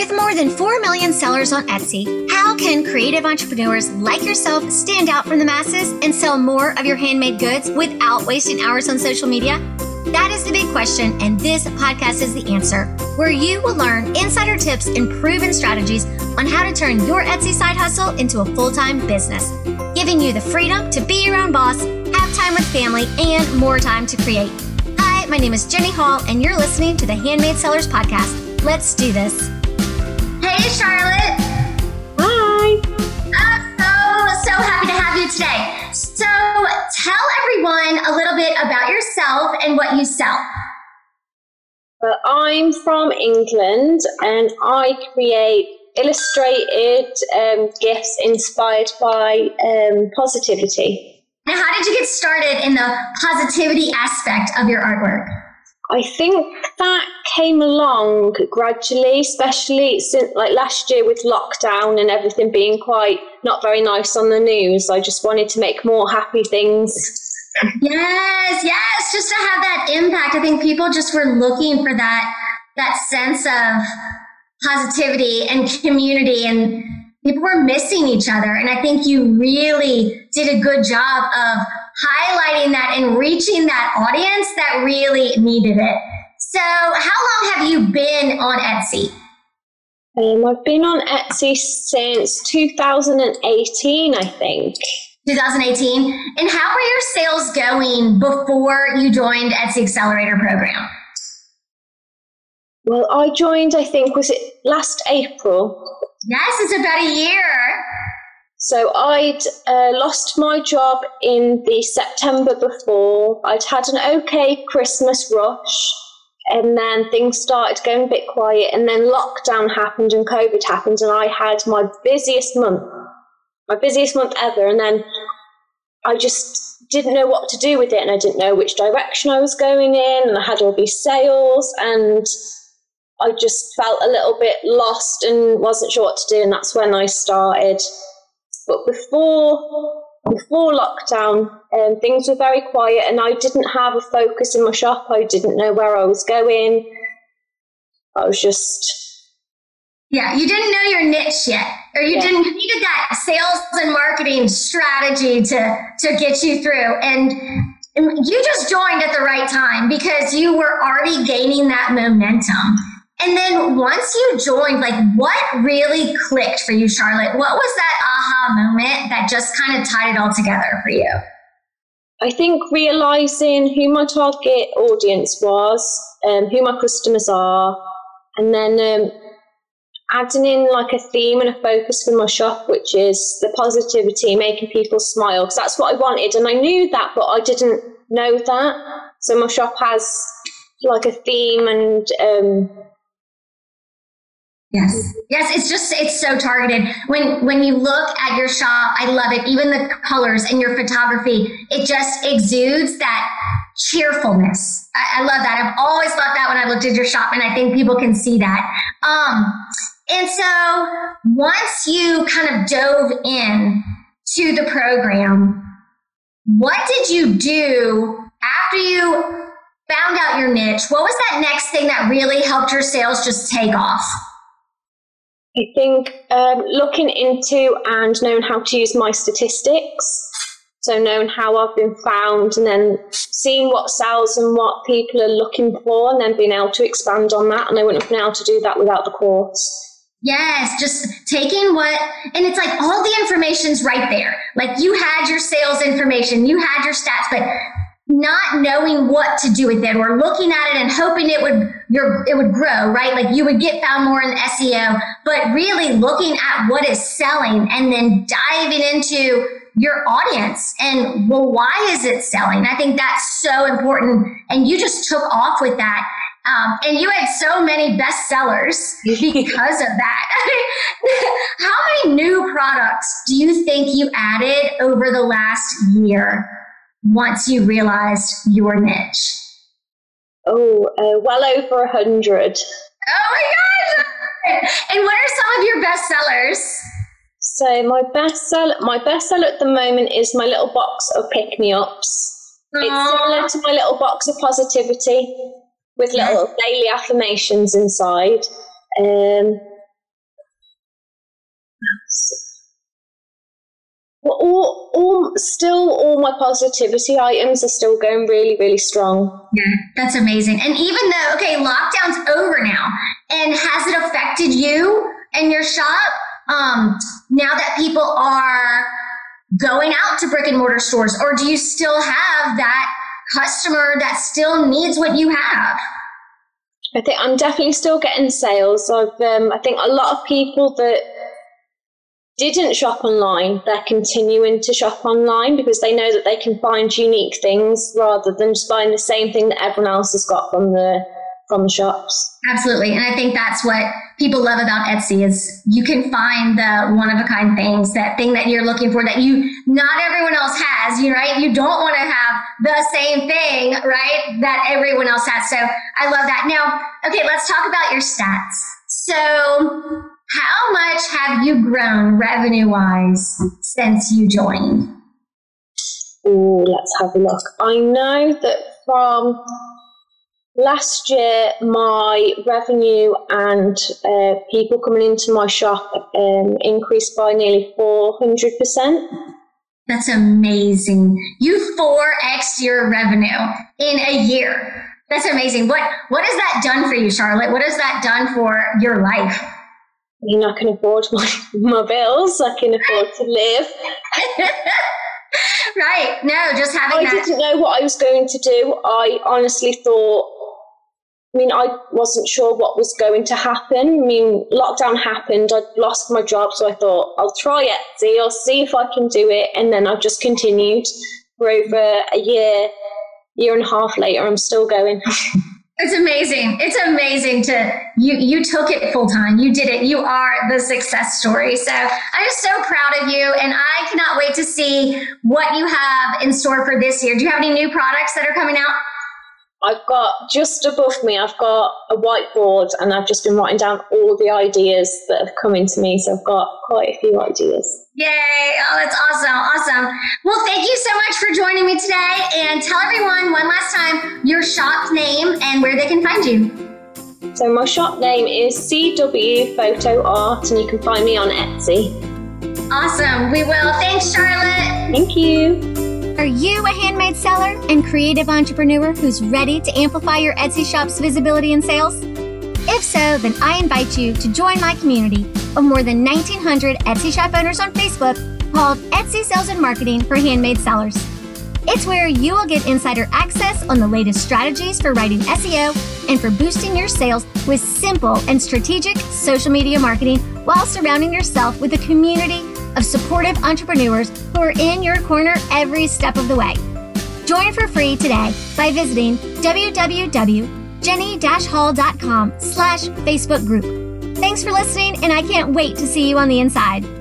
With more than 4 million sellers on Etsy, how can creative entrepreneurs like yourself stand out from the masses and sell more of your handmade goods without wasting hours on social media? That is the big question, and this podcast is the answer, where you will learn insider tips and proven strategies on how to turn your Etsy side hustle into a full time business, giving you the freedom to be your own boss, have time with family, and more time to create. Hi, my name is Jenny Hall, and you're listening to the Handmade Sellers Podcast. Let's do this. Hey, Charlotte. Hi. I'm so, so happy to have you today. So, tell everyone a little bit about yourself and what you sell. Uh, I'm from England and I create illustrated um, gifts inspired by um, positivity. Now, how did you get started in the positivity aspect of your artwork? I think that came along gradually, especially since like last year with lockdown and everything being quite not very nice on the news. I just wanted to make more happy things. Yes, yes, just to have that impact. I think people just were looking for that that sense of positivity and community and people were missing each other and I think you really did a good job of highlighting that and reaching that audience that really needed it. So, how long have you been on Etsy? Um, I've been on Etsy since 2018, I think. 2018. And how were your sales going before you joined Etsy Accelerator program? Well, I joined, I think, was it last April? Yes, it's about a year. So I'd uh, lost my job in the September before. I'd had an okay Christmas rush, and then things started going a bit quiet, and then lockdown happened and COVID happened, and I had my busiest month, my busiest month ever, and then I just didn't know what to do with it, and I didn't know which direction I was going in, and I had all these sales, and I just felt a little bit lost and wasn't sure what to do, and that's when I started but before before lockdown, um, things were very quiet, and I didn't have a focus in my shop. I didn't know where I was going. I was just yeah, you didn't know your niche yet, or you yeah. didn't you needed that sales and marketing strategy to to get you through. And you just joined at the right time because you were already gaining that momentum. And then once you joined, like what really clicked for you, Charlotte? What was that aha moment that just kind of tied it all together for you? I think realizing who my target audience was, um, who my customers are, and then um, adding in like a theme and a focus for my shop, which is the positivity, making people smile, because that's what I wanted. And I knew that, but I didn't know that. So my shop has like a theme and um, Yes. Yes, it's just it's so targeted. When when you look at your shop, I love it. Even the colors and your photography, it just exudes that cheerfulness. I, I love that. I've always loved that when I looked at your shop, and I think people can see that. Um, and so once you kind of dove in to the program, what did you do after you found out your niche? What was that next thing that really helped your sales just take off? I think um, looking into and knowing how to use my statistics, so knowing how I've been found, and then seeing what sells and what people are looking for, and then being able to expand on that. And I wouldn't have been able to do that without the course. Yes, just taking what, and it's like all the information's right there. Like you had your sales information, you had your stats, but not knowing what to do with it or looking at it and hoping it would your it would grow, right? Like you would get found more in SEO, but really looking at what is selling and then diving into your audience and well, why is it selling? I think that's so important. And you just took off with that. Um, and you had so many bestsellers because of that. How many new products do you think you added over the last year? Once you realized your niche? Oh, uh, well over a hundred. Oh my gosh! And what are some of your best sellers? So my best seller, my best seller at the moment is my little box of pick me ups. It's similar to my little box of positivity with little daily affirmations inside. Um, Well, all, all, still, all my positivity items are still going really, really strong. Yeah, that's amazing. And even though, okay, lockdown's over now, and has it affected you and your shop? Um, now that people are going out to brick and mortar stores, or do you still have that customer that still needs what you have? I think I'm definitely still getting sales. I've, um, I think a lot of people that didn't shop online, they're continuing to shop online because they know that they can find unique things rather than just buying the same thing that everyone else has got from the from the shops. Absolutely. And I think that's what people love about Etsy is you can find the one of a kind things, that thing that you're looking for that you not everyone else has, you right? You don't want to have the same thing, right? That everyone else has. So I love that. Now, okay, let's talk about your stats. So how much have you grown revenue wise since you joined? Oh, let's have a look. I know that from last year, my revenue and uh, people coming into my shop um, increased by nearly 400%. That's amazing. You 4x your revenue in a year. That's amazing. What what has that done for you, Charlotte? What has that done for your life? I mean, I can afford my, my bills. I can afford to live. right. No, just having I that. didn't know what I was going to do. I honestly thought, I mean, I wasn't sure what was going to happen. I mean, lockdown happened. I'd lost my job. So I thought, I'll try Etsy. I'll see if I can do it. And then I've just continued for over a year, year and a half later. I'm still going. It's amazing. It's amazing to you you took it full time. You did it. You are the success story. So I'm just so proud of you and I cannot wait to see what you have in store for this year. Do you have any new products that are coming out? I've got just above me, I've got a whiteboard and I've just been writing down all the ideas that have come into me. So I've got quite a few ideas. Yay! Oh, that's awesome. Awesome. Well, thank you so much for joining me today. And tell everyone one last time your shop name and where they can find you. So my shop name is CW Photo Art and you can find me on Etsy. Awesome. We will. Thanks, Charlotte. Thank you. Are you a handmade seller and creative entrepreneur who's ready to amplify your Etsy shop's visibility and sales? If so, then I invite you to join my community of more than 1,900 Etsy shop owners on Facebook called Etsy Sales and Marketing for Handmade Sellers. It's where you will get insider access on the latest strategies for writing SEO and for boosting your sales with simple and strategic social media marketing while surrounding yourself with a community of supportive entrepreneurs who are in your corner every step of the way. Join for free today by visiting www.jenny-hall.com slash Facebook group. Thanks for listening, and I can't wait to see you on the inside.